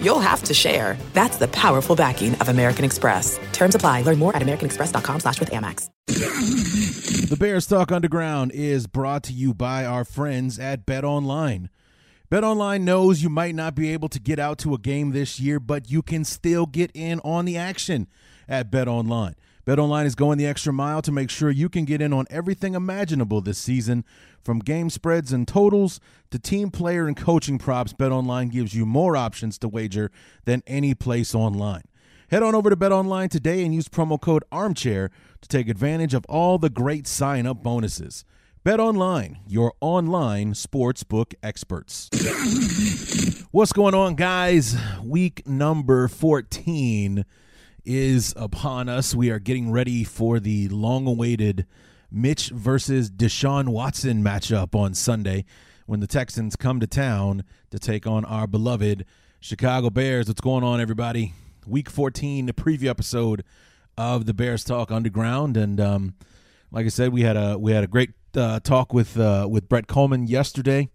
you'll have to share. That's the powerful backing of American Express. Terms apply. Learn more at americanexpress.com slash with Amex. The Bears Talk Underground is brought to you by our friends at Bet Online. Bet Online knows you might not be able to get out to a game this year, but you can still get in on the action at Bet Online. BetOnline is going the extra mile to make sure you can get in on everything imaginable this season. From game spreads and totals to team player and coaching props, BetOnline gives you more options to wager than any place online. Head on over to BetOnline today and use promo code ARMCHAIR to take advantage of all the great sign-up bonuses. BetOnline, your online sportsbook experts. What's going on, guys? Week number 14 is upon us. We are getting ready for the long awaited Mitch versus Deshaun Watson matchup on Sunday when the Texans come to town to take on our beloved Chicago Bears. What's going on, everybody? Week 14, the preview episode of the Bears Talk Underground, and um, like I said, we had a we had a great uh, talk with uh, with Brett Coleman yesterday.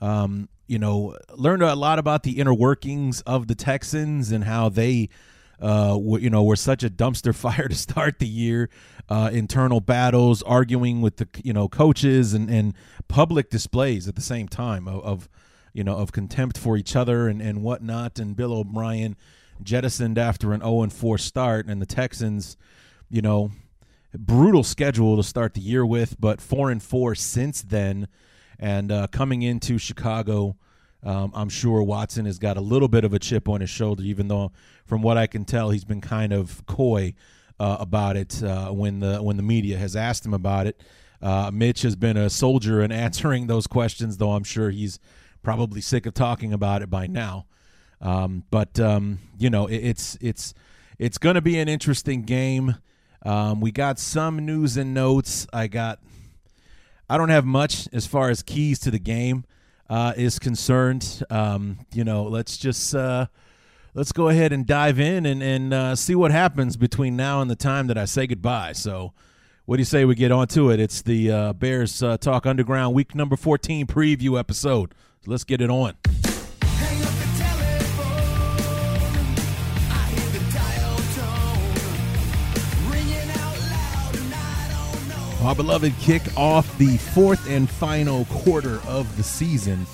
Um, you know, learned a lot about the inner workings of the Texans and how they uh, you know, were such a dumpster fire to start the year. Uh, internal battles, arguing with the you know coaches, and, and public displays at the same time of, of you know of contempt for each other and and whatnot. And Bill O'Brien jettisoned after an 0 4 start, and the Texans, you know, brutal schedule to start the year with, but four and four since then, and uh, coming into Chicago. Um, I'm sure Watson has got a little bit of a chip on his shoulder, even though, from what I can tell, he's been kind of coy uh, about it uh, when the when the media has asked him about it. Uh, Mitch has been a soldier in answering those questions, though I'm sure he's probably sick of talking about it by now. Um, but um, you know, it, it's it's it's going to be an interesting game. Um, we got some news and notes. I got. I don't have much as far as keys to the game uh, is concerned. Um, you know, let's just uh, let's go ahead and dive in and and uh, see what happens between now and the time that I say goodbye. So, what do you say we get on to it? It's the uh, Bears uh, Talk Underground Week Number 14 preview episode. So let's get it on. Our beloved kick off the fourth and final quarter of the season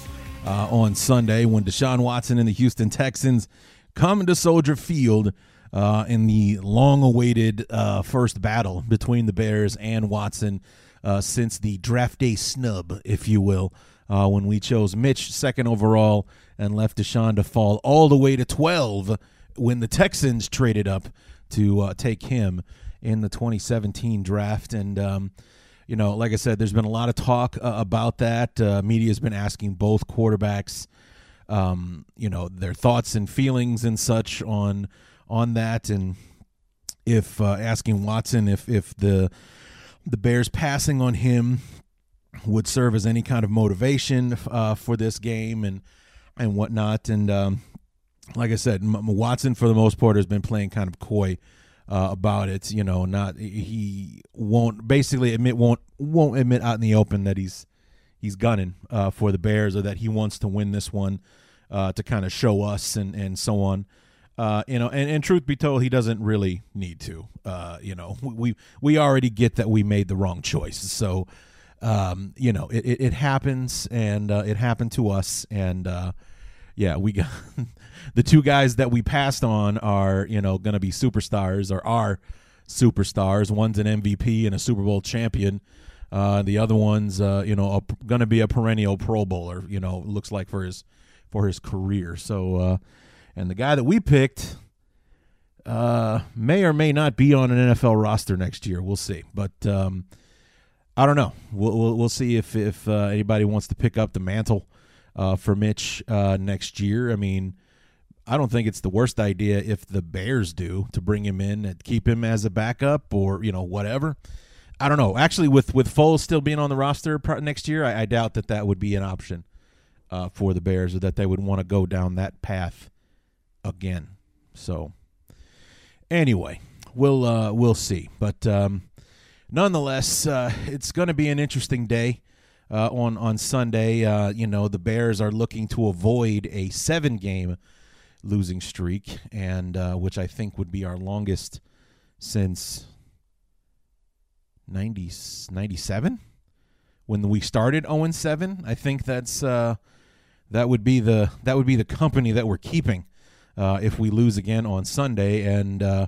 uh, on Sunday when Deshaun Watson and the Houston Texans come to Soldier Field uh, in the long awaited uh, first battle between the Bears and Watson uh, since the draft day snub, if you will, uh, when we chose Mitch second overall and left Deshaun to fall all the way to 12 when the Texans traded up to uh, take him in the 2017 draft. And, um, you know, like I said, there's been a lot of talk uh, about that. Uh, media has been asking both quarterbacks, um, you know, their thoughts and feelings and such on on that, and if uh, asking Watson if if the the Bears passing on him would serve as any kind of motivation uh, for this game and and whatnot. And um, like I said, Watson for the most part has been playing kind of coy uh, about it. You know, not he won't basically admit won't won't admit out in the open that he's he's gunning uh, for the Bears or that he wants to win this one uh, to kind of show us and and so on. Uh, you know, and, and truth be told, he doesn't really need to. Uh, you know, we we already get that we made the wrong choice. So, um, you know, it, it, it happens, and uh, it happened to us, and uh, yeah, we got the two guys that we passed on are you know going to be superstars or are superstars. One's an MVP and a Super Bowl champion. Uh, the other one's uh, you know going to be a perennial Pro Bowler. You know, looks like for his for his career. So, uh, and the guy that we picked uh, may or may not be on an NFL roster next year. We'll see, but. Um, I don't know. We'll, we'll, we'll see if if uh, anybody wants to pick up the mantle uh, for Mitch uh, next year. I mean, I don't think it's the worst idea if the Bears do to bring him in and keep him as a backup or you know whatever. I don't know. Actually, with with Foles still being on the roster next year, I, I doubt that that would be an option uh, for the Bears or that they would want to go down that path again. So anyway, we'll uh, we'll see. But um, nonetheless, uh, it's going to be an interesting day uh, on on Sunday. Uh, you know, the Bears are looking to avoid a seven game losing streak, and uh, which I think would be our longest since 90, 97 when we started 0 7. I think that's uh, that would be the that would be the company that we're keeping uh, if we lose again on Sunday, and uh,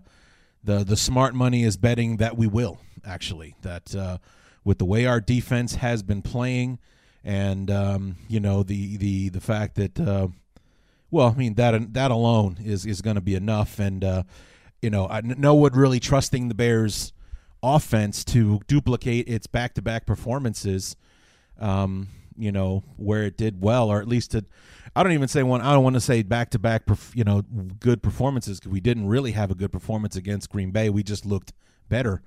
the the smart money is betting that we will actually that with the way our defense has been playing, and um, you know the the the fact that uh, well, I mean that that alone is is going to be enough, and uh, you know I, no one really trusting the Bears offense to duplicate its back to back performances. Um, you know where it did well, or at least. I don't even say one. I don't want to say back to back, you know, good performances because we didn't really have a good performance against Green Bay. We just looked better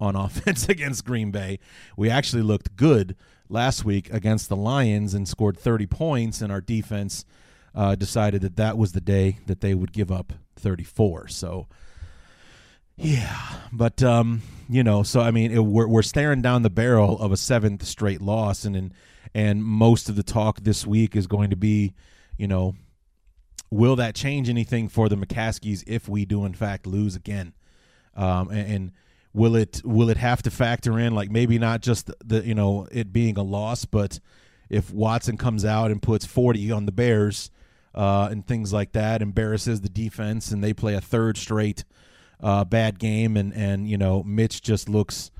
on offense against Green Bay. We actually looked good last week against the Lions and scored 30 points, and our defense uh, decided that that was the day that they would give up 34. So, yeah, but um, you know, so I mean, it, we're we're staring down the barrel of a seventh straight loss, and and and most of the talk this week is going to be, you know, will that change anything for the McCaskeys if we do in fact lose again? Um, and, and will it will it have to factor in like maybe not just the, you know it being a loss, but if Watson comes out and puts 40 on the Bears uh, and things like that, embarrasses the defense, and they play a third straight uh, bad game, and and you know Mitch just looks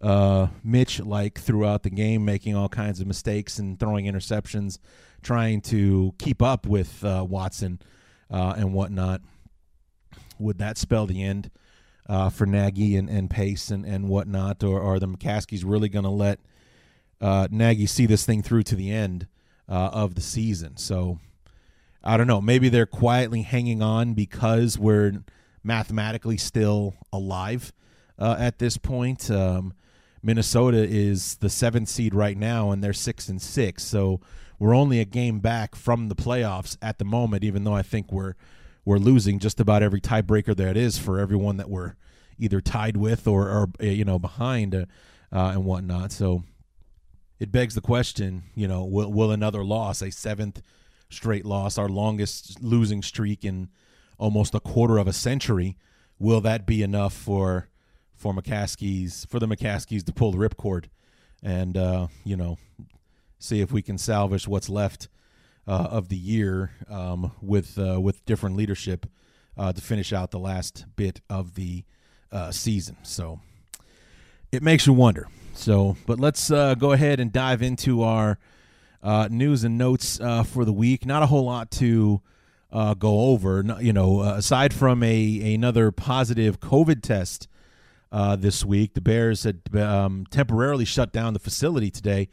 uh, Mitch like throughout the game, making all kinds of mistakes and throwing interceptions, trying to keep up with uh, Watson uh, and whatnot. Would that spell the end uh, for Nagy and, and Pace and, and whatnot, or are the McCaskeys really going to let uh, Nagy see this thing through to the end uh, of the season? So I don't know. Maybe they're quietly hanging on because we're mathematically still alive uh, at this point. Um, Minnesota is the seventh seed right now, and they're six and six. So we're only a game back from the playoffs at the moment. Even though I think we're we're losing just about every tiebreaker there is for everyone that we're either tied with or, or uh, you know behind uh, uh, and whatnot. So it begs the question, you know, will will another loss, a seventh straight loss, our longest losing streak in almost a quarter of a century, will that be enough for for McCaskeys for the McCaskeys to pull the ripcord and uh, you know see if we can salvage what's left uh, of the year um, with uh, with different leadership uh, to finish out the last bit of the uh, season. So it makes you wonder. So, but let's uh, go ahead and dive into our news and notes for the week. Not a whole lot to go over. You know, aside from a another positive COVID test uh, this week. The Bears had um, temporarily shut down the facility today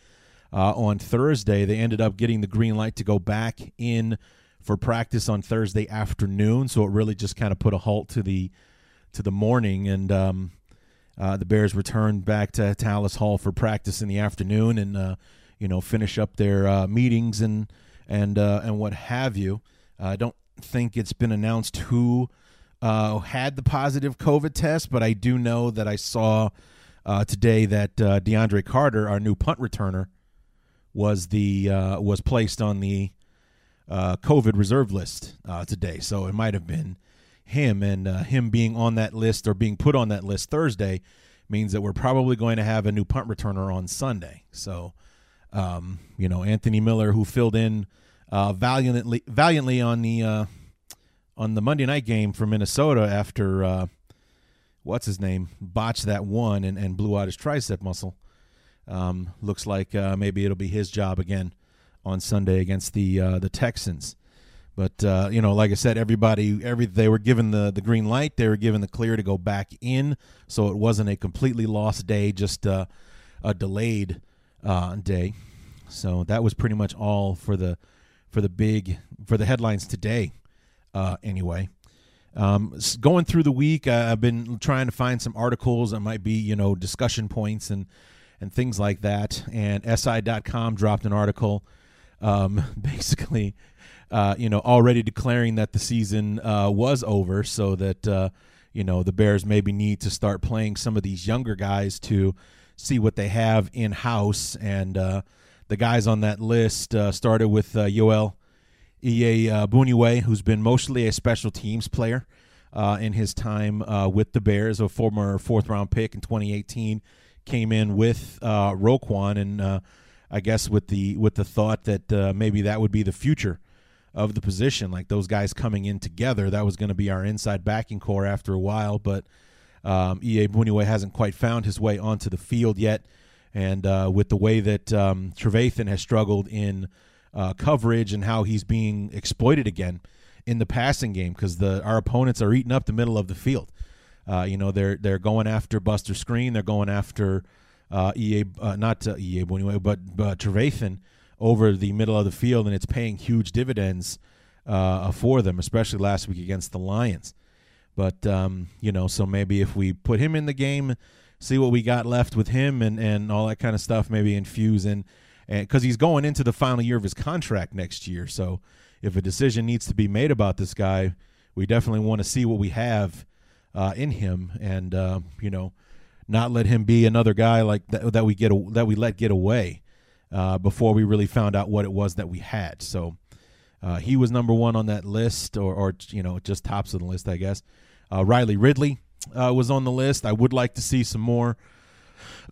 uh, on Thursday. They ended up getting the green light to go back in for practice on Thursday afternoon. So it really just kind of put a halt to the to the morning, and um, uh, the Bears returned back to Halas Hall for practice in the afternoon, and uh, you know finish up their uh, meetings and and uh, and what have you. I don't think it's been announced who uh, had the positive COVID test, but I do know that I saw uh, today that DeAndre Carter, our new punt returner, was the uh, was placed on the uh, COVID reserve list uh, today. So it might have been him, and him being on that list or being put on that list Thursday means that we're probably going to have a new punt returner on Sunday. So, um, you know, Anthony Miller, who filled in valiantly valiantly on the on the Monday night game for Minnesota after uh, what's his name botched that one and, and blew out his tricep muscle. Um, looks like uh, maybe it'll be his job again on Sunday against the uh, the Texans. But uh, you know, like I said, everybody, every they were given the the green light. They were given the clear to go back in, so it wasn't a completely lost day, just uh, a delayed uh, day. So that was pretty much all for the for the big for the headlines today uh, anyway. Um, going through the week, I've been trying to find some articles that might be, you know, discussion points and and things like that. And SI.com dropped an article, um, basically, uh, you know, already declaring that the season uh, was over, so that uh, you know the Bears maybe need to start playing some of these younger guys to see what they have in house. And uh, the guys on that list uh, started with uh, Joel Iyiegbuniwe, uh, Buniwe, who's been mostly a special teams player in his time with the Bears, a former fourth round pick in 2018, came in with uh, Roquan, and uh, I guess with the with the thought that uh, maybe that would be the future of the position, like those guys coming in together. That was going to be our inside backing core after a while, but um, Iyiegbuniwe hasn't quite found his way onto the field yet, and uh, with the way that um, Trevathan has struggled in uh, coverage and how he's being exploited again in the passing game because the our opponents are eating up the middle of the field. Uh, you know they're they're going after Buster Skrine. they're going after uh, EA, uh, not uh, EA anyway, but but Trevathan over the middle of the field, and it's paying huge dividends uh, for them, especially last week against the Lions. But um, you know, so maybe if we put him in the game, see what we got left with him, and and all that kind of stuff, maybe infuse in because he's going into the final year of his contract next year. So if a decision needs to be made about this guy, we definitely want to see what we have uh, in him, and uh, you know, not let him be another guy like that, that we get that we let get away uh, before we really found out what it was that we had. So. Uh, he was number one on that list, or, or you know, just tops of the list, I guess. Uh, Riley Ridley was on the list. I would like to see some more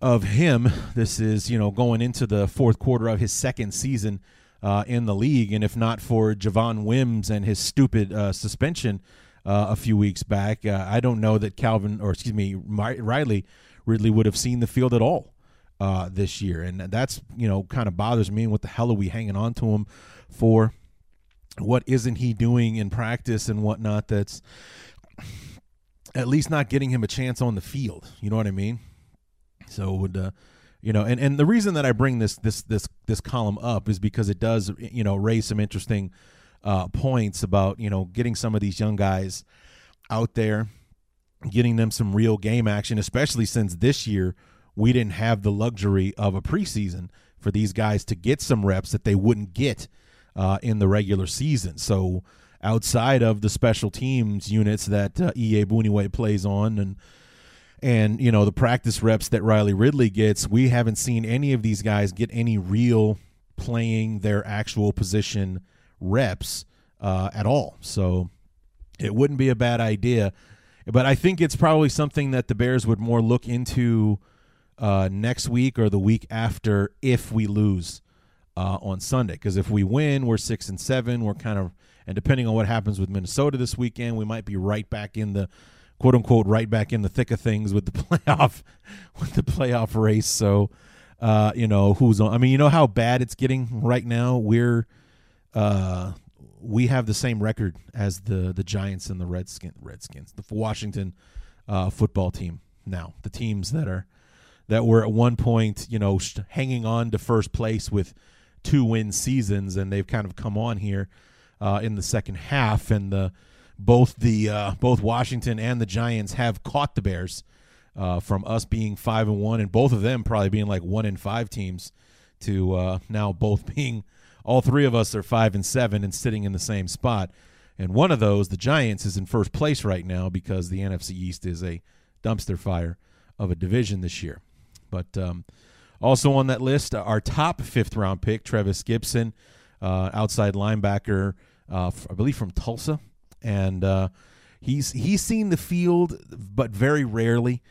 of him. This is, you know, going into the fourth quarter of his second season uh, in the league. And if not for Javon Wims and his stupid uh, suspension uh, a few weeks back, uh, I don't know that Calvin, or excuse me, Riley Ridley would have seen the field at all uh, this year. And that's, you know, kind of bothers me. And What the hell are we hanging on to him for? What isn't he doing in practice and whatnot that's at least not getting him a chance on the field? You know what I mean? So would uh, you know, and and the reason that I bring this this this this column up is because it does you know raise some interesting uh, points about you know getting some of these young guys out there, getting them some real game action, especially since this year we didn't have the luxury of a preseason for these guys to get some reps that they wouldn't get uh, in the regular season. So outside of the special teams units that uh, Iyiegbuniwe plays on and and you know the practice reps that Riley Ridley gets, we haven't seen any of these guys get any real playing their actual position reps uh, at all. So it wouldn't be a bad idea, but I think it's probably something that the Bears would more look into uh, next week or the week after if we lose uh, on Sunday. Because if we win, we're six and seven. We're kind of and depending on what happens with Minnesota this weekend, we might be right back in the quote unquote right back in the thick of things with the playoff with the playoff race. So uh, you know who's on. I mean, you know how bad it's getting right now. We're uh, we have the same record as the the Giants and the Redskins, Redskins, the Washington uh, football team. Now, the teams that are that were at one point, you know, hanging on to first place with two win seasons, and they've kind of come on here uh, in the second half, and the both the uh, both Washington and the Giants have caught the Bears uh, from us being five and one, and both of them probably being like one in five teams to uh, now both being all three of us are five and seven and sitting in the same spot. And one of those, the Giants, is in first place right now because the NFC East is a dumpster fire of a division this year. But um, also on that list, our top fifth round pick, Trevis Gipson, uh, outside linebacker, uh, I believe from Tulsa and uh, he's he's seen the field, but very rarely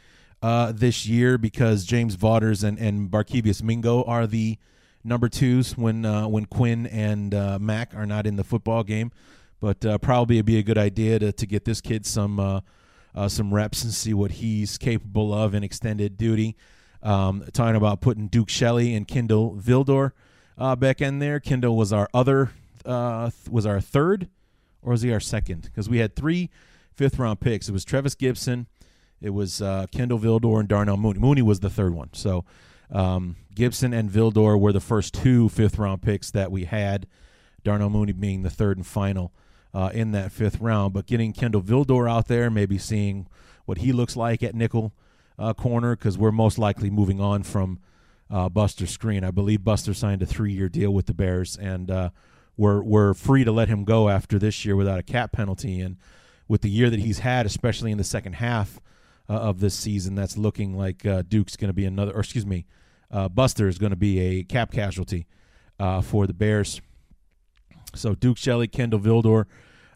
uh, this year because James Vaughters and and Barkevious Mingo are the number twos when uh, when Quinn and uh, Mack are not in the football game. But uh, probably it'd be a good idea to to get this kid some uh, some reps and see what he's capable of in extended duty. Um, talking about putting Duke Shelley and Kindle Vildor back in there. Kindle was our other was our third or was he our second? Because we had three fifth round picks. It was Trevis Gipson, it was uh, Kindle Vildor, and Darnell Mooney. Mooney was the third one. So um, Gipson and Vildor were the first two fifth round picks that we had. Darnell Mooney being the third and final uh, in that fifth round. But getting Kendall Vildor out there, maybe seeing what he looks like at nickel uh, corner, because we're most likely moving on from uh, Buster Skrine. I believe Buster signed a three-year deal with the Bears, and uh, we're we're free to let him go after this year without a cap penalty. And with the year that he's had, especially in the second half uh, of this season, that's looking like uh, Duke's going to be another, or excuse me, uh, Buster is going to be a cap casualty uh, for the Bears. So Duke Shelley, Kendall Vildor.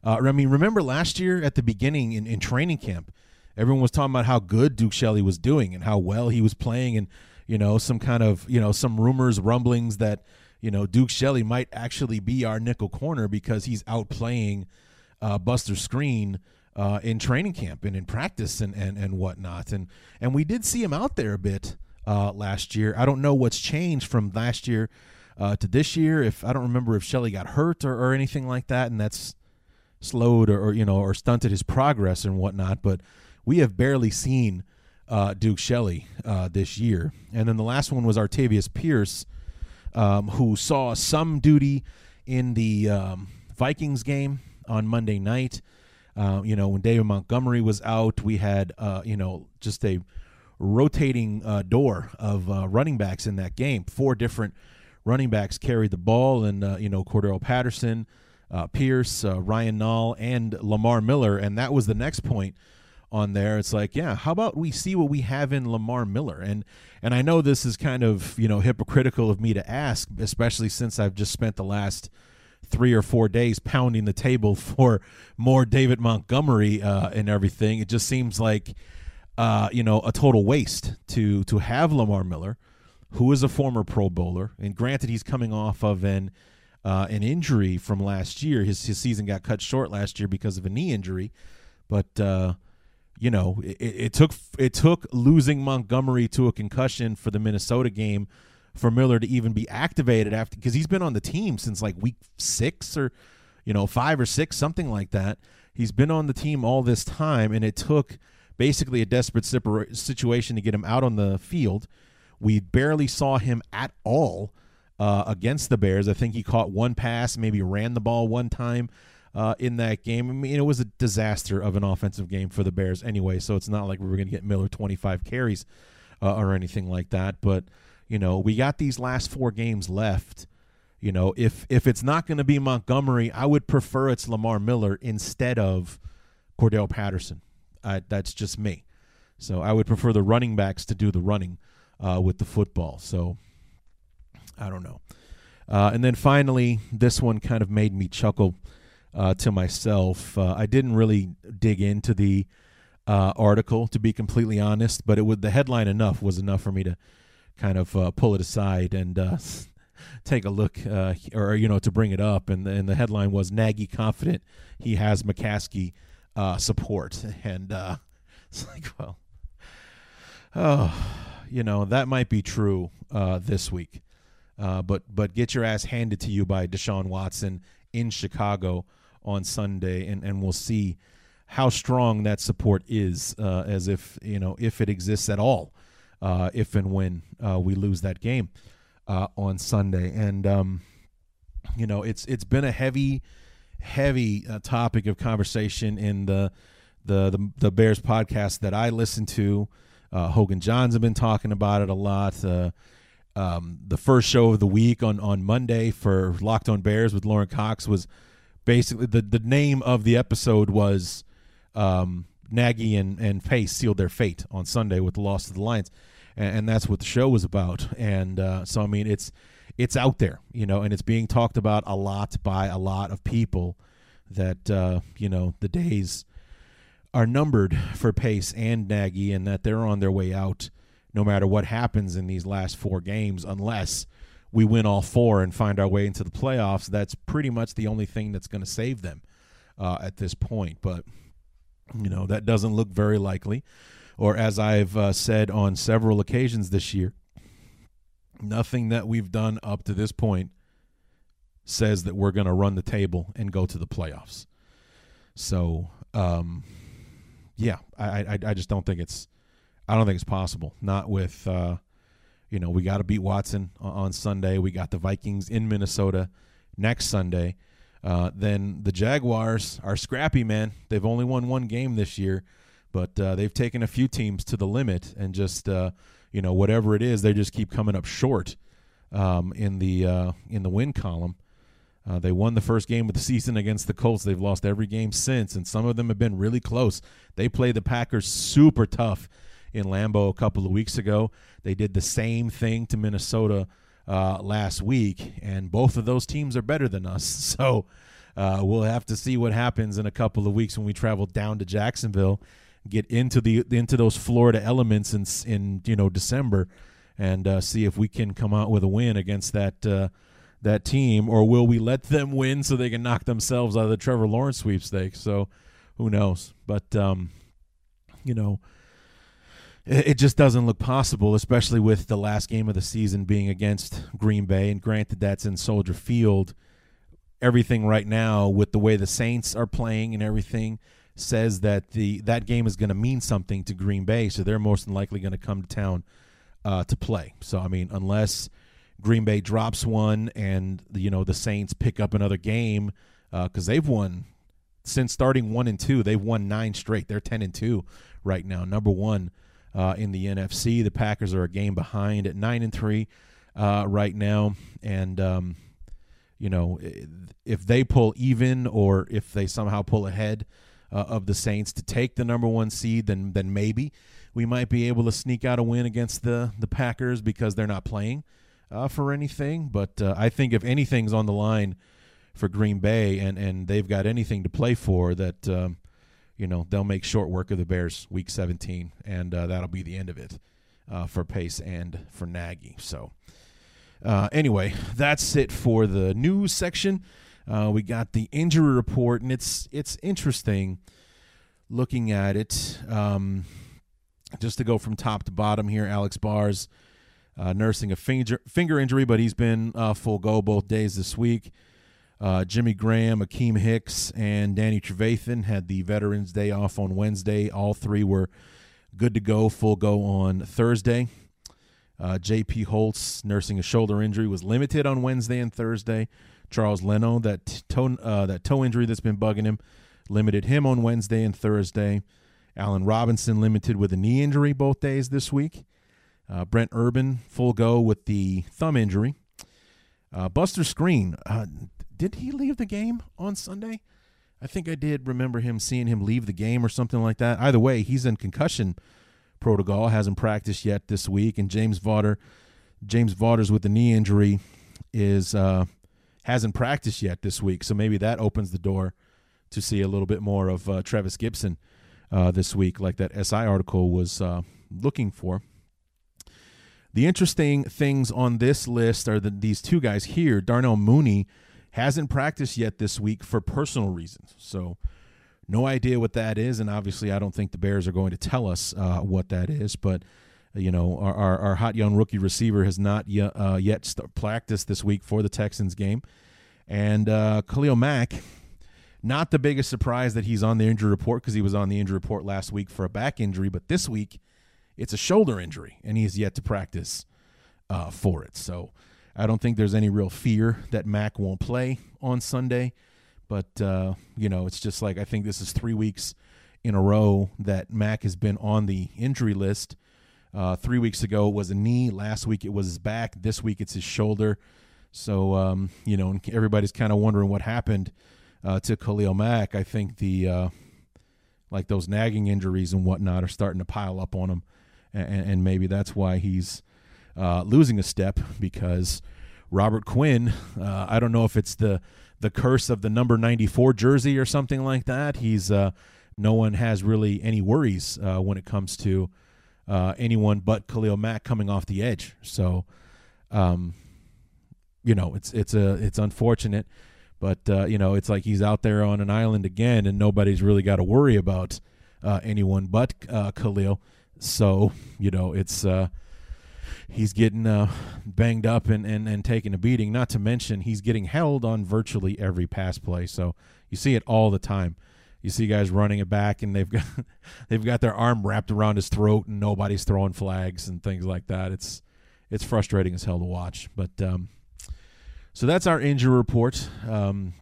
Uh, I mean, remember last year at the beginning in, in training camp, everyone was talking about how good Duke Shelley was doing and how well he was playing, and you know some kind of you know some rumors, rumblings that you know Duke Shelley might actually be our nickel corner because he's outplaying uh, Buster Skrine uh, in training camp and in practice and, and and whatnot. And and we did see him out there a bit uh, last year. I don't know what's changed from last year uh, to this year. If I don't remember if Shelley got hurt or, or anything like that, and that's slowed or, or you know or stunted his progress and whatnot. But we have barely seen uh, Duke Shelley uh, this year. And then the last one was Artavis Pierce, um, who saw some duty in the um, Vikings game on Monday night. Uh, you know, when David Montgomery was out, we had, uh, you know, just a rotating uh, door of uh, running backs in that game. Four different running backs carried the ball, and, uh, you know, Cordarrelle Patterson, Pierce, Ryan Nall, and Lamar Miller. And that was the next point on there. It's like, yeah, how about we see what we have in Lamar Miller? And and I know this is kind of, you know, hypocritical of me to ask, especially since I've just spent the last – three or four days pounding the table for more David Montgomery uh, and everything. It just seems like uh, you know a total waste to to have Lamar Miller, who is a former Pro Bowler, and granted he's coming off of an uh, an injury from last year. His his season got cut short last year because of a knee injury, but uh, you know it, it took it took losing Montgomery to a concussion for the Minnesota game for Miller to even be activated after because he's been on the team since like week six or you know five or six something like that. He's been on the team all this time, and it took basically a desperate situation to get him out on the field. We barely saw him at all uh, against the Bears. I think he caught one pass, maybe ran the ball one time uh, in that game. I mean, it was a disaster of an offensive game for the Bears anyway, so it's not like we were going to get Miller 25 carries uh, or anything like that. But you know, we got these last four games left. You know, if if it's not going to be Montgomery, I would prefer it's Lamar Miller instead of Cordell Patterson. I, that's just me. So I would prefer the running backs to do the running uh, with the football. So I don't know. Uh, and then finally, this one kind of made me chuckle uh, to myself. Uh, I didn't really dig into the uh, article, to be completely honest, but it was the headline enough was enough for me to kind of uh, pull it aside and uh, take a look, uh, or you know, to bring it up. And, and the headline was Nagy confident he has McCaskey uh, support, and uh, it's like, well, oh, you know, that might be true uh, this week, but but get your ass handed to you by Deshaun Watson in Chicago on Sunday, and and we'll see how strong that support is, as if you know if it exists at all uh, if and when uh, we lose that game uh, on Sunday. And um, you know, it's it's been a heavy, heavy uh, topic of conversation in the, the the the, Bears podcast that I listen to. Uh, Hoge and Jahns have been talking about it a lot. Um, the first show of the week on on Monday for Locked On Bears with Lorin Cox was basically the the name of the episode was um, Nagy and and Pace sealed their fate on Sunday with the loss to the Lions and, and that's what the show was about. And uh, so, I mean, it's it's out there, you know, and it's being talked about a lot by a lot of people. That uh, you know, the days are numbered for Pace and Nagy, and that they're on their way out, no matter what happens in these last four games, unless we win all four and find our way into the playoffs. That's pretty much the only thing that's going to save them uh, at this point. But you know, that doesn't look very likely or as I've uh, said on several occasions this year, nothing that we've done up to this point says that we're going to run the table and go to the playoffs. So, um, yeah, I, I, I just don't think it's I don't think it's possible. Not with uh, you know we got to beat Watson on Sunday. We got the Vikings in Minnesota next Sunday. Uh, then the Jaguars are scrappy, man. They've only won one game this year, but uh, they've taken a few teams to the limit, and just uh, you know whatever it is, they just keep coming up short um, in the uh, in the win column. Uh, they won the first game of the season against the Colts. They've lost every game since, and some of them have been really close. They played the Packers super tough in Lambeau a couple of weeks ago. They did the same thing to Minnesota uh, last week, and both of those teams are better than us. So uh, we'll have to see what happens in a couple of weeks when we travel down to Jacksonville, get into the into those Florida elements in in you know December, and uh, see if we can come out with a win against that uh, that team, or will we let them win so they can knock themselves out of the Trevor Lawrence sweepstakes? So who knows? But um, you know it just doesn't look possible, especially with the last game of the season being against Green Bay. And granted, that's in Soldier Field. Everything right now, with the way the Saints are playing and everything, says that the that game is going to mean something to Green Bay. So they're most likely going to come to town uh, to play. So I mean, unless Green Bay drops one and you know the Saints pick up another game because uh, they've won since starting one and two, they've won nine straight. They're ten and two right now, number one uh, in the NFC. The Packers are a game behind at nine and three uh, right now, and um, you know if they pull even or if they somehow pull ahead uh, of the Saints to take the number one seed, then then maybe we might be able to sneak out a win against the the Packers because they're not playing uh, for anything. But uh, I think if anything's on the line for Green Bay and and they've got anything to play for, that um, you know they'll make short work of the Bears week 17, and uh, that'll be the end of it uh, for Pace and for Nagy. So uh, anyway, that's it for the news section. Uh, we got the injury report, and it's it's interesting looking at it. Um, just to go from top to bottom here, Alex Bars uh, nursing a finger finger injury, but he's been uh, full go both days this week. Uh, Jimmy Graham, Akiem Hicks, and Danny Trevathan had the Veterans Day off on Wednesday. All three were good to go, full go on Thursday. Uh, J.P. Holtz, nursing a shoulder injury, was limited on Wednesday and Thursday. Charles Leno, that toe, uh, that toe injury that's been bugging him, limited him on Wednesday and Thursday. Allen Robinson limited with a knee injury both days this week. Uh, Brent Urban, full go with the thumb injury. Uh, Buster Skrine uh, did he leave the game on Sunday? I think I did remember him seeing him leave the game or something like that. Either way, he's in concussion protocol, hasn't practiced yet this week, and James Vaughter, James Vaughters with the knee injury, is uh, hasn't practiced yet this week. So maybe that opens the door to see a little bit more of uh, Trevis Gipson uh, this week, like that SI article was uh, looking for. The interesting things on this list are the, these two guys here, Darnell Mooney hasn't practiced yet this week for personal reasons. So, no idea what that is, and obviously, I don't think the Bears are going to tell us uh, what that is. But you know, our, our, our hot young rookie receiver has not yet, uh, yet st- practiced this week for the Texans game, and uh, Khalil Mack. Not the biggest surprise that he's on the injury report because he was on the injury report last week for a back injury, but this week it's a shoulder injury, and he's yet to practice uh, for it. So I don't think there's any real fear that Mack won't play on Sunday. But, uh, you know, it's just like I think this is three weeks in a row that Mack has been on the injury list. Uh, three weeks ago it was a knee. Last week it was his back. This week it's his shoulder. So, um, you know, everybody's kind of wondering what happened uh, to Khalil Mack. I think the, uh, like those nagging injuries and whatnot are starting to pile up on him. And, and maybe that's why he's uh, losing a step because Robert Quinn, uh, I don't know if it's the the curse of the number 94 jersey or something like that. He's uh, no one has really any worries when it comes to uh, anyone but Khalil Mack coming off the edge. So, um, you know, it's it's a it's unfortunate, but uh, you know, it's like he's out there on an island again, and nobody's really got to worry about anyone but Khalil. So, you know, it's he's getting uh, banged up and, and, and taking a beating. Not to mention he's getting held on virtually every pass play. So you see it all the time. You see guys running it back and they've got they've got their arm wrapped around his throat and nobody's throwing flags and things like that. It's it's frustrating as hell to watch. But um, so that's our injury report. Um,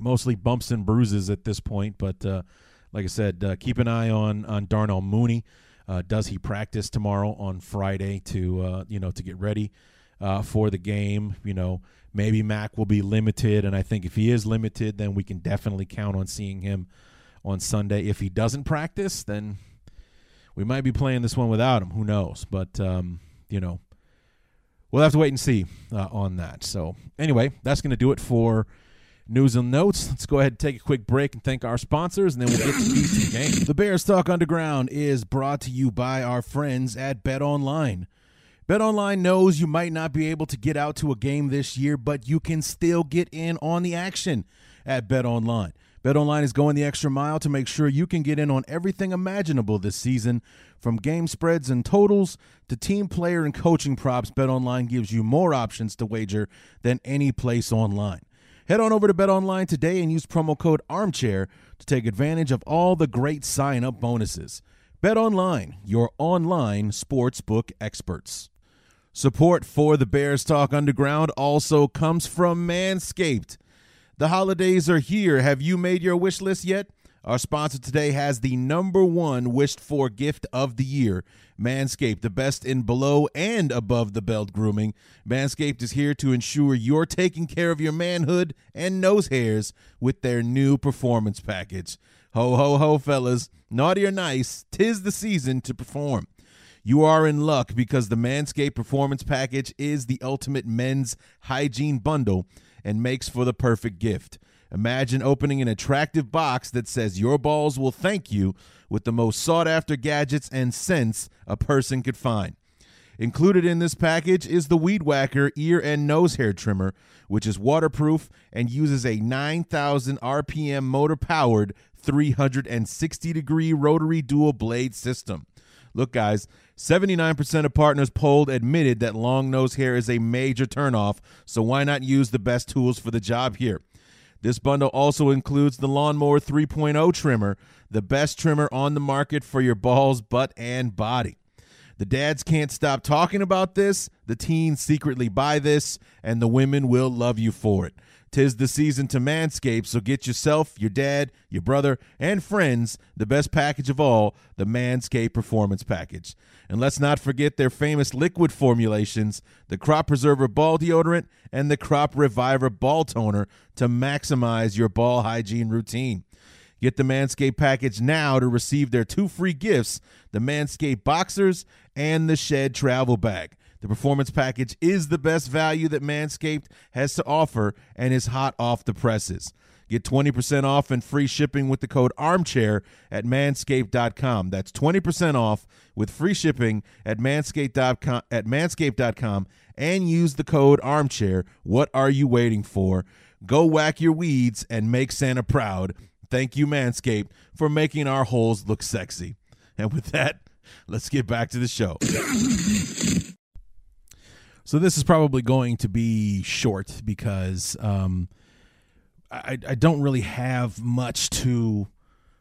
mostly bumps and bruises at this point. But uh, like I said, uh, keep an eye on on Darnell Mooney. Uh, does he practice tomorrow on Friday to uh, you know to get ready uh, for the game? You know, maybe Mack will be limited, and I think if he is limited, then we can definitely count on seeing him on Sunday. If he doesn't practice, then we might be playing this one without him. Who knows? But um, you know, we'll have to wait and see uh, on that. So anyway, that's going to do it for news and notes. Let's go ahead and take a quick break and thank our sponsors, and then we'll get to the game. The Bears Talk Underground is brought to you by our friends at Bet Online. Bet Online knows you might not be able to get out to a game this year, but you can still get in on the action at Bet Online. BetOnline is going the extra mile to make sure you can get in on everything imaginable this season. From game spreads and totals to team player and coaching props, BetOnline gives you more options to wager than any place online. Head on over to BetOnline today and use promo code ARMCHAIR to take advantage of all the great sign-up bonuses. BetOnline, your online sportsbook experts. Support for the Bears Talk Underground also comes from Manscaped. The holidays are here. Have you made your wish list yet? Our sponsor today has the number one wished for gift of the year Manscaped, the best in below and above the belt grooming. Manscaped is here to ensure you're taking care of your manhood and nose hairs with their new performance package. Ho, ho, ho, fellas. Naughty or nice, tis the season to perform. You are in luck because the Manscaped Performance Package is the ultimate men's hygiene bundle and makes for the perfect gift. Imagine opening an attractive box that says your balls will thank you with the most sought after gadgets and scents a person could find. Included in this package is the Weed Whacker ear and nose hair trimmer, which is waterproof and uses a 9,000 RPM motor powered 360 degree rotary dual blade system. Look, guys, 79% of partners polled admitted that long nose hair is a major turnoff, so why not use the best tools for the job here? This bundle also includes the Lawnmower 3.0 trimmer, the best trimmer on the market for your balls, butt, and body. The dads can't stop talking about this, the teens secretly buy this, and the women will love you for it. Tis the season to manscape, so get yourself, your dad, your brother, and friends the best package of all, the Manscaped Performance Package. And let's not forget their famous liquid formulations, the Crop Preserver Ball Deodorant and the Crop Reviver Ball Toner to maximize your ball hygiene routine. Get the Manscaped package now to receive their two free gifts the Manscaped Boxers and the Shed Travel Bag. The performance package is the best value that Manscaped has to offer and is hot off the presses. Get 20% off and free shipping with the code armchair at manscaped.com. That's 20% off with free shipping at manscaped.com at manscaped.com and use the code armchair. What are you waiting for? Go whack your weeds and make Santa proud. Thank you Manscaped for making our holes look sexy. And with that, let's get back to the show. So this is probably going to be short because um, I, I don't really have much to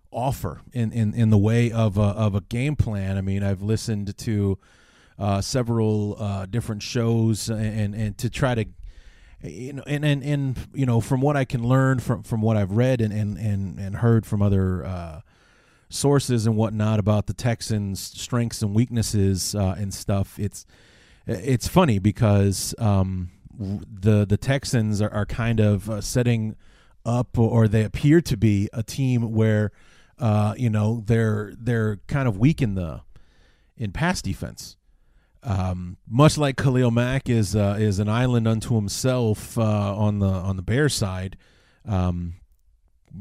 offer in, in, in the way of a, of a game plan. I mean, I've listened to uh, several uh, different shows and, and to try to you know and, and and you know from what I can learn from from what I've read and and and, and heard from other uh, sources and whatnot about the Texans' strengths and weaknesses uh, and stuff, it's it's funny because um, the the Texans are, are kind of uh, setting up, or they appear to be a team where uh, you know they're they're kind of weak in the in pass defense. Um, much like Khalil Mack is uh, is an island unto himself uh, on the on the Bear side. Um,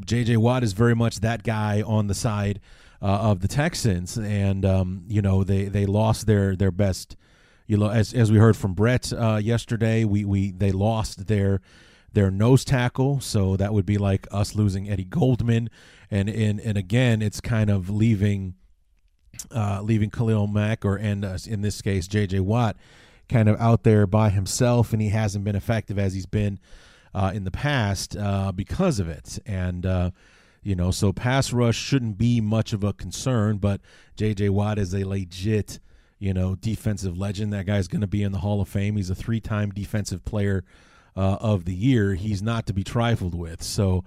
J.J. Watt is very much that guy on the side uh, of the Texans, and um, you know they they lost their their best you know, as as we heard from Brett uh, yesterday, we we they lost their their nose tackle, so that would be like us losing Eddie Goldman, and and and again, it's kind of leaving uh, leaving Khalil Mack or and uh, in this case J.J. Watt kind of out there by himself, and he hasn't been effective as he's been uh, in the past uh, because of it, and. Uh, you know, so pass rush shouldn't be much of a concern, but J.J. Watt is a legit you know, defensive legend. That guy's going to be in the Hall of Fame. He's a three-time defensive player uh, of the year, he's not to be trifled with. So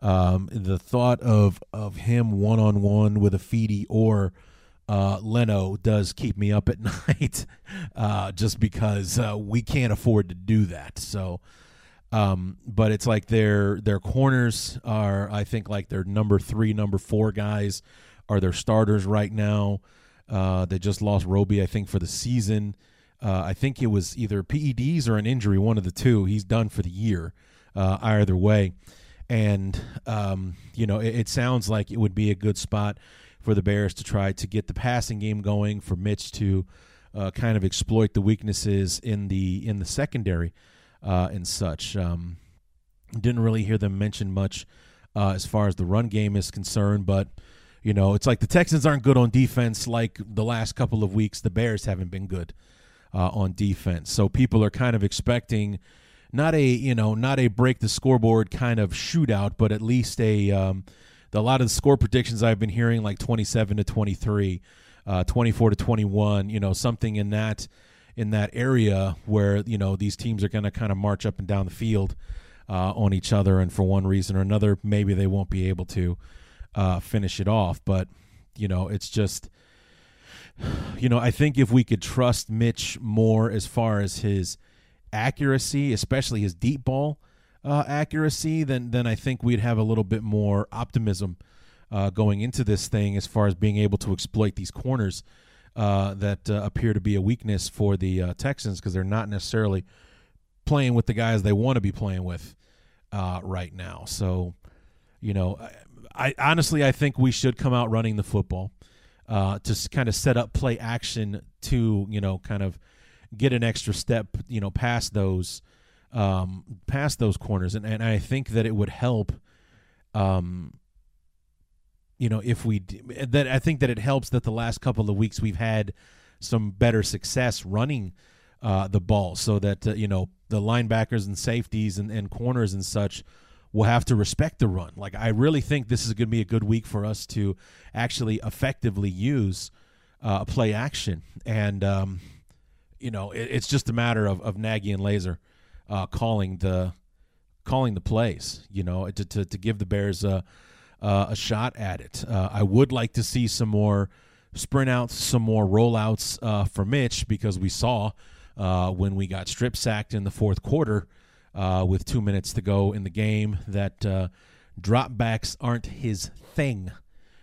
um, the thought of of him one on one with Ifedi or uh, Leno does keep me up at night, uh, just because uh, we can't afford to do that. So, um, but it's like their their corners are, I think, like their number three, number four guys are their starters right now. Uh, they just lost Roby, I think, for the season. Uh, I think it was either PEDs or an injury, one of the two. He's done for the year, uh, either way. And, um, you know, it, it, sounds like it would be a good spot for the Bears to try to get the passing game going, for Mitch to uh, kind of exploit the weaknesses in the in the secondary uh, and such. Um, didn't really hear them mention much uh, as far as the run game is concerned, but you know, it's like the Texans aren't good on defense like the last couple of weeks. The Bears haven't been good uh, on defense. So people are kind of expecting not a you know not a break the scoreboard kind of shootout, but at least a um, a lot of the score predictions I've been hearing like 27 to 23, uh, 24 to 21. You know something in that in that area where you know these teams are going to kind of march up and down the field uh, on each other, and for one reason or another, maybe they won't be able to uh, finish it off. But you know, it's just you know, I think if we could trust Mitch more as far as his accuracy, especially his deep ball uh, accuracy, then then I think we'd have a little bit more optimism uh, going into this thing as far as being able to exploit these corners uh, that uh, appear to be a weakness for the uh, Texans because they're not necessarily playing with the guys they want to be playing with uh, right now. So, you know, I, honestly I think we should come out running the football uh, to kind of set up play action to you know kind of get an extra step you know past those um, past those corners. And, and I think that it would help um, you know if we that I think that it helps that the last couple of weeks we've had some better success running uh, the ball so that uh, you know the linebackers and safeties and, and corners and such will have to respect the run. Like I really think this is going to be a good week for us to actually effectively use uh, play action, and um, you know it, it's just a matter of, of Nagy and Lazor uh, calling the calling the plays. You know to to, to give the Bears a a shot at it. Uh, I would like to see some more sprint outs, some more rollouts uh, for Mitch because we saw uh, when we got strip sacked in the fourth quarter uh, with two minutes to go in the game that uh, dropbacks aren't his thing.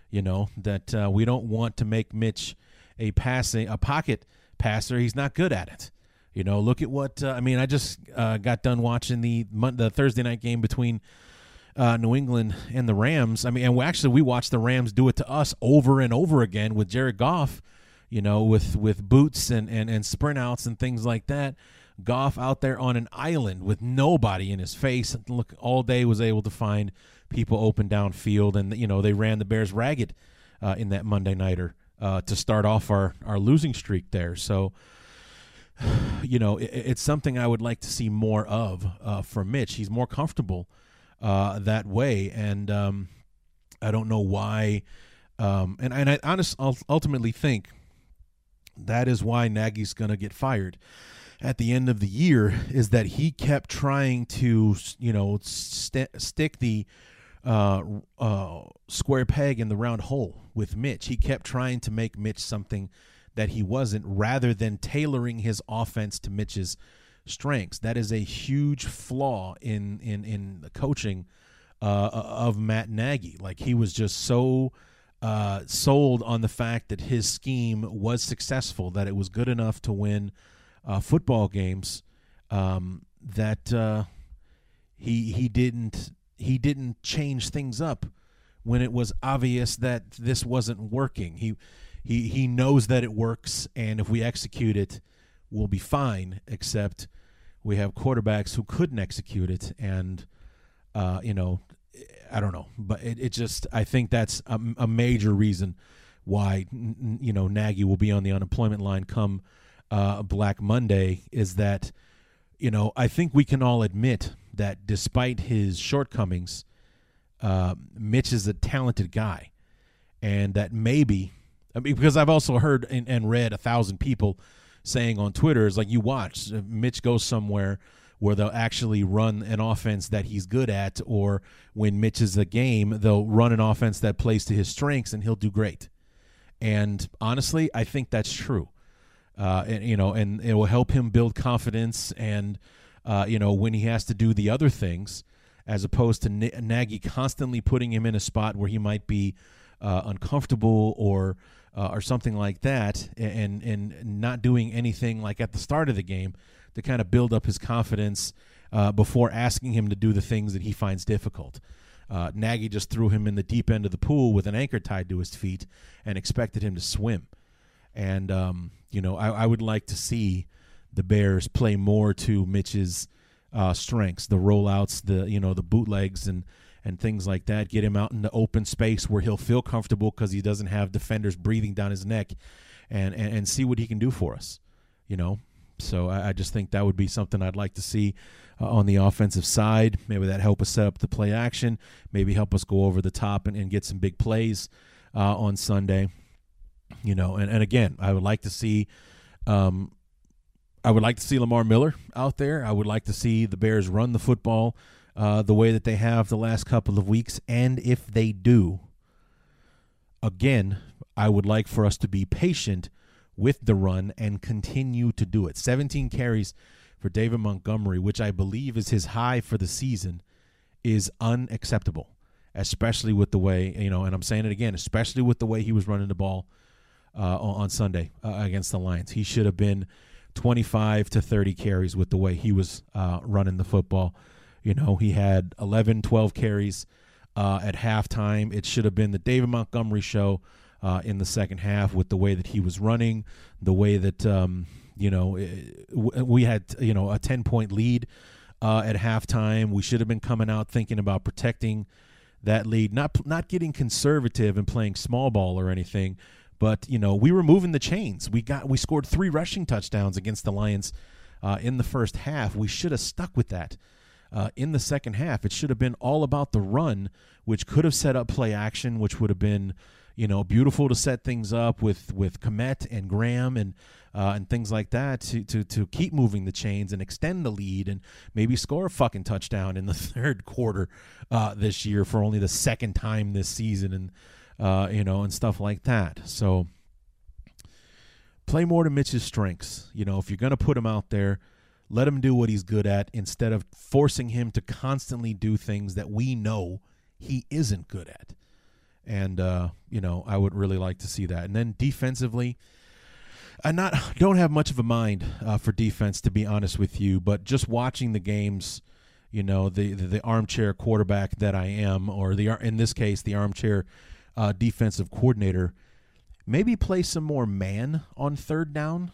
You know that uh, we don't want to make Mitch a passing a pocket passer. He's not good at it. You know, look at what uh, I mean. I just uh, got done watching the the Thursday night game between uh, New England and the Rams. I mean, and we actually we watched the Rams do it to us over and over again with Jared Goff. You know, with with boots and and and sprint outs and things like that. Goff out there on an island with nobody in his face. And look, all day was able to find people open downfield, and you know they ran the Bears ragged uh, in that Monday nighter uh, to start off our our losing streak there. So, you know, it, it's something I would like to see more of uh, for Mitch. He's more comfortable uh, that way, and um, I don't know why. Um, and and I honestly ultimately think that is why Nagy's going to get fired at the end of the year is that he kept trying to, you know, st- stick the uh, uh, square peg in the round hole with Mitch. He kept trying to make Mitch something that he wasn't rather than tailoring his offense to Mitch's strengths. That is a huge flaw in in in the coaching uh, of Matt Nagy. Like he was just so uh, sold on the fact that his scheme was successful, that it was good enough to win uh, football games um, that uh, he he didn't he didn't change things up when it was obvious that this wasn't working. He he he knows that it works, and if we execute it, we'll be fine. Except we have quarterbacks who couldn't execute it, and uh, you know, I don't know, but it, it just I think that's a, a major reason why you know Nagy will be on the unemployment line come uh, Black Monday is that, you know, I think we can all admit that despite his shortcomings, uh, Mitch is a talented guy, and that maybe, I mean, because I've also heard and, and read a thousand people saying on Twitter is like you watch uh, Mitch goes somewhere where they'll actually run an offense that he's good at, or when Mitch is a game, they'll run an offense that plays to his strengths and he'll do great. And honestly, I think that's true. Uh, and you know, and it will help him build confidence. And uh, you know, when he has to do the other things, as opposed to N- Nagy constantly putting him in a spot where he might be uh, uncomfortable or uh, or something like that, and and not doing anything like at the start of the game to kind of build up his confidence uh, before asking him to do the things that he finds difficult. Uh, Nagy just threw him in the deep end of the pool with an anchor tied to his feet and expected him to swim. And um, you know, I, I, would like to see the Bears play more to Mitch's uh, strengths, the rollouts, the you know, the bootlegs and and things like that. Get him out in the open space where he'll feel comfortable because he doesn't have defenders breathing down his neck, and, and and see what he can do for us. You know, so I, I just think that would be something I'd like to see uh, on the offensive side. Maybe that help us set up the play action. Maybe help us go over the top and, and get some big plays uh, on Sunday. You know, and, and again, I would like to see. Um, I would like to see Lamar Miller out there. I would like to see the Bears run the football uh, the way that they have the last couple of weeks. And if they do, again, I would like for us to be patient with the run and continue to do it. 17 carries for David Montgomery, which I believe is his high for the season, is unacceptable, especially with the way, you know, and I'm saying it again, especially with the way he was running the ball uh, on Sunday uh, against the Lions. He should have been 25 to 30 carries with the way he was uh, running the football. You know, he had 11, 12 carries uh, at halftime. It should have been the David Montgomery show uh, in the second half with the way that he was running, the way that um, you know we had you know a ten point lead uh, at halftime. We should have been coming out thinking about protecting that lead, not not getting conservative and playing small ball or anything, but you know we were moving the chains. We got we scored three rushing touchdowns against the Lions uh, in the first half. We should have stuck with that. Uh, in the second half, it should have been all about the run, which could have set up play action, which would have been you know, beautiful to set things up with with Kmet and Graham and uh, and things like that to, to to keep moving the chains and extend the lead and maybe score a fucking touchdown in the third quarter uh, this year for only the second time this season and uh, you know and stuff like that. So play more to Mitch's strengths. You know, if you're gonna put him out there. Let him do what he's good at instead of forcing him to constantly do things that we know he isn't good at and uh, you know I would really like to see that. And then defensively, I not don't have much of a mind uh, for defense to be honest with you, but just watching the games, you know the, the, the armchair quarterback that I am, or the in this case the armchair uh, defensive coordinator, maybe play some more man on third down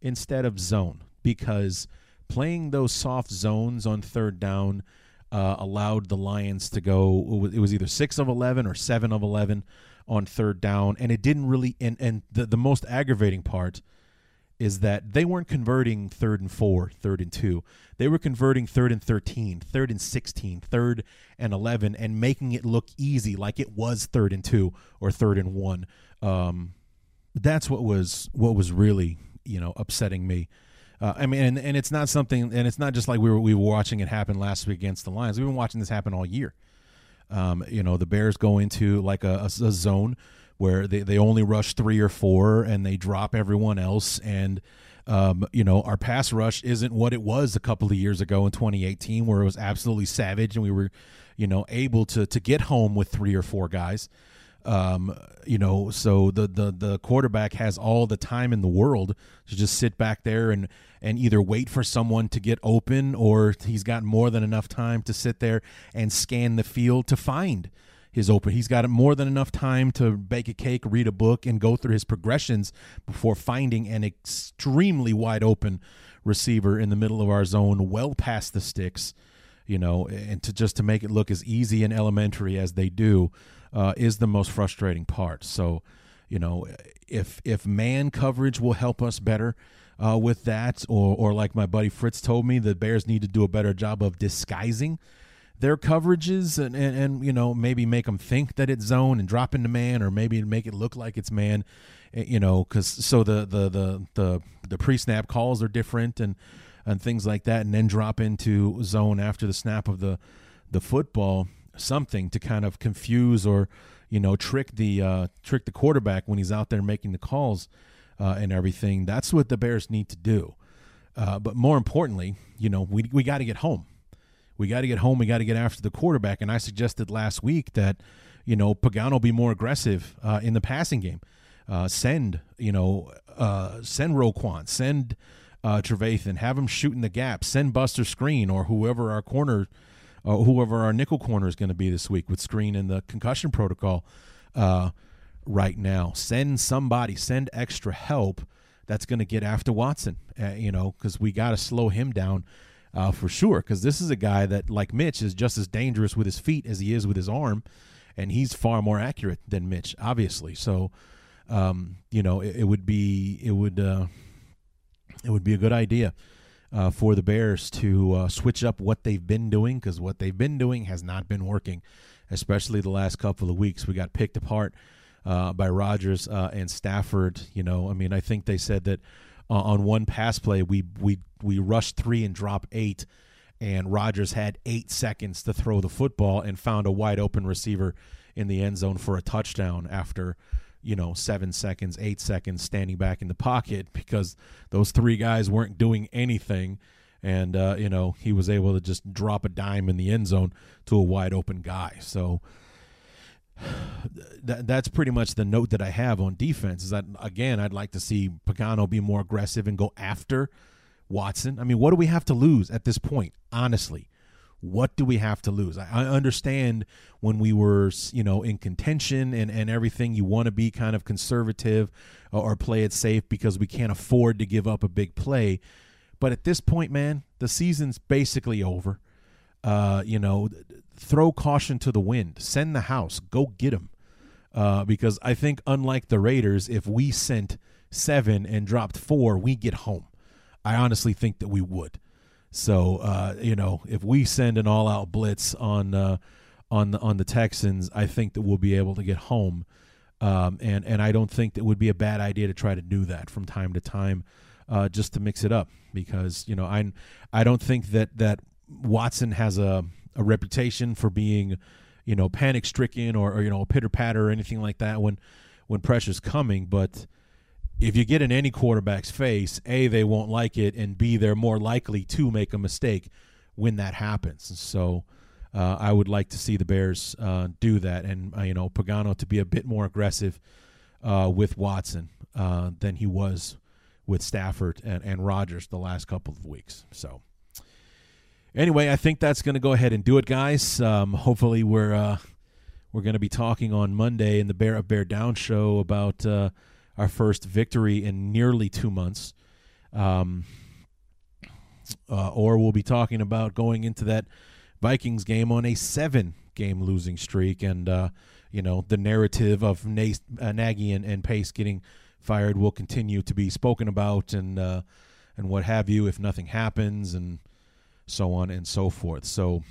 instead of zone because playing those soft zones on third down uh, allowed the Lions to go. It was either six of eleven or seven of eleven on third down, and it didn't really. And and the the most aggravating part is that they weren't converting third and four, third and two. They were converting third and 13, third and 16, third and 11, and making it look easy like it was third and two or third and one. Um, that's what was what was really you know upsetting me uh, I mean, and, and it's not something, and it's not just like we were we were watching it happen last week against the Lions. We've been watching this happen all year. Um, you know, the Bears go into like a, a, a, zone where they, they only rush three or four and they drop everyone else. And, um, you know, our pass rush isn't what it was a couple of years ago in 2018, where it was absolutely savage and we were, you know, able to to get home with three or four guys. Um, you know, so the, the the quarterback has all the time in the world to just sit back there and and either wait for someone to get open or he's got more than enough time to sit there and scan the field to find his open. He's got more than enough time to bake a cake, read a book, and go through his progressions before finding an extremely wide open receiver in the middle of our zone, well past the sticks. You know, and to just to make it look as easy and elementary as they do uh, is the most frustrating part. So, you know, if if man coverage will help us better uh, with that, or or like my buddy Fritz told me, the Bears need to do a better job of disguising their coverages and, and, and you know maybe make them think that it's zone and drop into man, or maybe make it look like it's man. Eh, you know, because so the the the the the pre snap calls are different and and things like that, and then drop into zone after the snap of the the football, something to kind of confuse or you know trick the uh, trick the quarterback when he's out there making the calls uh, and everything. That's what the Bears need to do. Uh, but more importantly, you know, we we got to get home. We got to get home. We got to get after the quarterback. And I suggested last week that you know Pagano be more aggressive uh, in the passing game. Uh, send you know uh, send Roquan, send uh, Trevathan, have him shoot in the gap, send Buster Skrine or whoever our corner, or whoever our nickel corner is going to be this week with Skrine in the concussion protocol uh, right now. Send somebody, send extra help that's going to get after Watson, uh, you know, because we got to slow him down uh, for sure. Because this is a guy that, like Mitch, is just as dangerous with his feet as he is with his arm, and he's far more accurate than Mitch, obviously. So, um, you know, it, it, would be it would uh, it would be a good idea. Uh, for the Bears to uh, switch up what they've been doing because what they've been doing has not been working, especially the last couple of weeks. We got picked apart uh, by Rodgers uh, and Stafford. You know, I mean, I think they said that uh, on one pass play we we we rushed three and drop eight, and Rodgers had eight seconds to throw the football and found a wide open receiver in the end zone for a touchdown after you know seven seconds, eight seconds standing back in the pocket because those three guys weren't doing anything. And uh, you know he was able to just drop a dime in the end zone to a wide open guy. So that, that's pretty much the note that I have on defense. Is that again, I'd like to see Pagano be more aggressive and go after Watson. I mean, what do we have to lose at this point? Honestly, what do we have to lose? I, I understand when we were, you know, in contention and and everything. You want to be kind of conservative or, or play it safe because we can't afford to give up a big play. But at this point, man, the season's basically over. Uh, you know, throw caution to the wind. Send the house. Go get him. Uh, because I think, unlike the Raiders, if we sent seven and dropped four, we get home. I honestly think that we would. So, uh, you know, if we send an all-out blitz on uh, on the on the Texans, I think that we'll be able to get home. Um, and and I don't think that would be a bad idea to try to do that from time to time, uh, just to mix it up. Because you know, I I don't think that that Watson has a a reputation for being, you know, panic stricken or, or you know, pitter patter or anything like that when when pressure's coming. But if you get in any quarterback's face, a they won't like it, and b they're more likely to make a mistake when that happens. So. Uh, I would like to see the Bears uh, do that, and uh, you know Pagano to be a bit more aggressive uh, with Watson uh, than he was with Stafford and, and Rodgers the last couple of weeks. So anyway, I think that's going to go ahead and do it, guys. Um, hopefully, we're uh, we're going to be talking on Monday in the Bear Up Bear Down show about uh, our first victory in nearly two months. Um, uh, or we'll be talking about going into that Vikings game on a seven game losing streak, and uh, you know the narrative of Na- uh, Nagy and, and Pace getting fired will continue to be spoken about, and uh, and what have you if nothing happens, and so on and so forth. So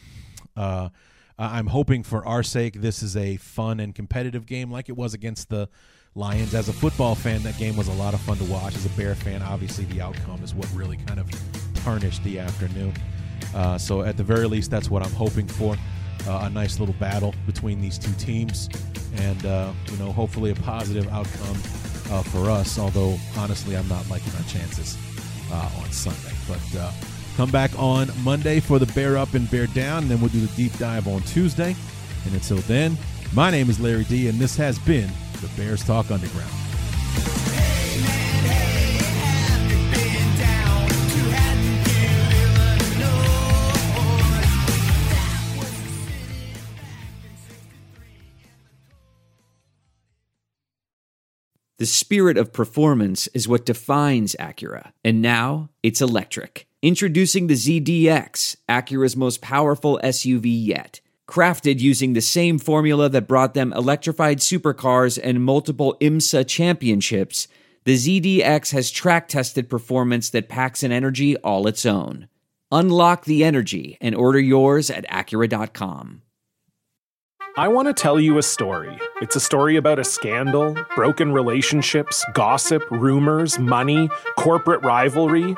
uh, I'm hoping for our sake this is a fun and competitive game like it was against the Lions. As a football fan, that game was a lot of fun to watch. As a Bear fan, obviously the outcome is what really kind of tarnished the afternoon. Uh, so at the very least, that's what I'm hoping for. Uh, a nice little battle between these two teams, and uh, you know, hopefully a positive outcome uh, for us. Although honestly, I'm not liking our chances uh, on Sunday. But uh, Come back on Monday for the Bear Up and Bear Down, and then we'll do the deep dive on Tuesday. And until then, my name is Larry D, and this has been the Bears Talk Underground. The spirit of performance is what defines Acura, and now it's electric. Introducing the ZDX, Acura's most powerful SUV yet. Crafted using the same formula that brought them electrified supercars and multiple IMSA championships, the ZDX has track tested performance that packs an energy all its own. Unlock the energy and order yours at Acura.com. I want to tell you a story. It's a story about a scandal, broken relationships, gossip, rumors, money, corporate rivalry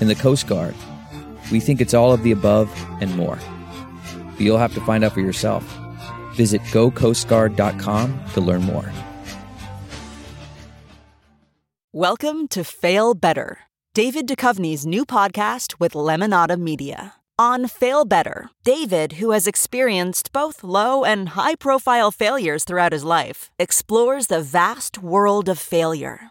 In the Coast Guard, we think it's all of the above and more. But you'll have to find out for yourself. Visit gocoastguard.com to learn more. Welcome to Fail Better, David Duchovny's new podcast with Lemonada Media. On Fail Better, David, who has experienced both low and high profile failures throughout his life, explores the vast world of failure,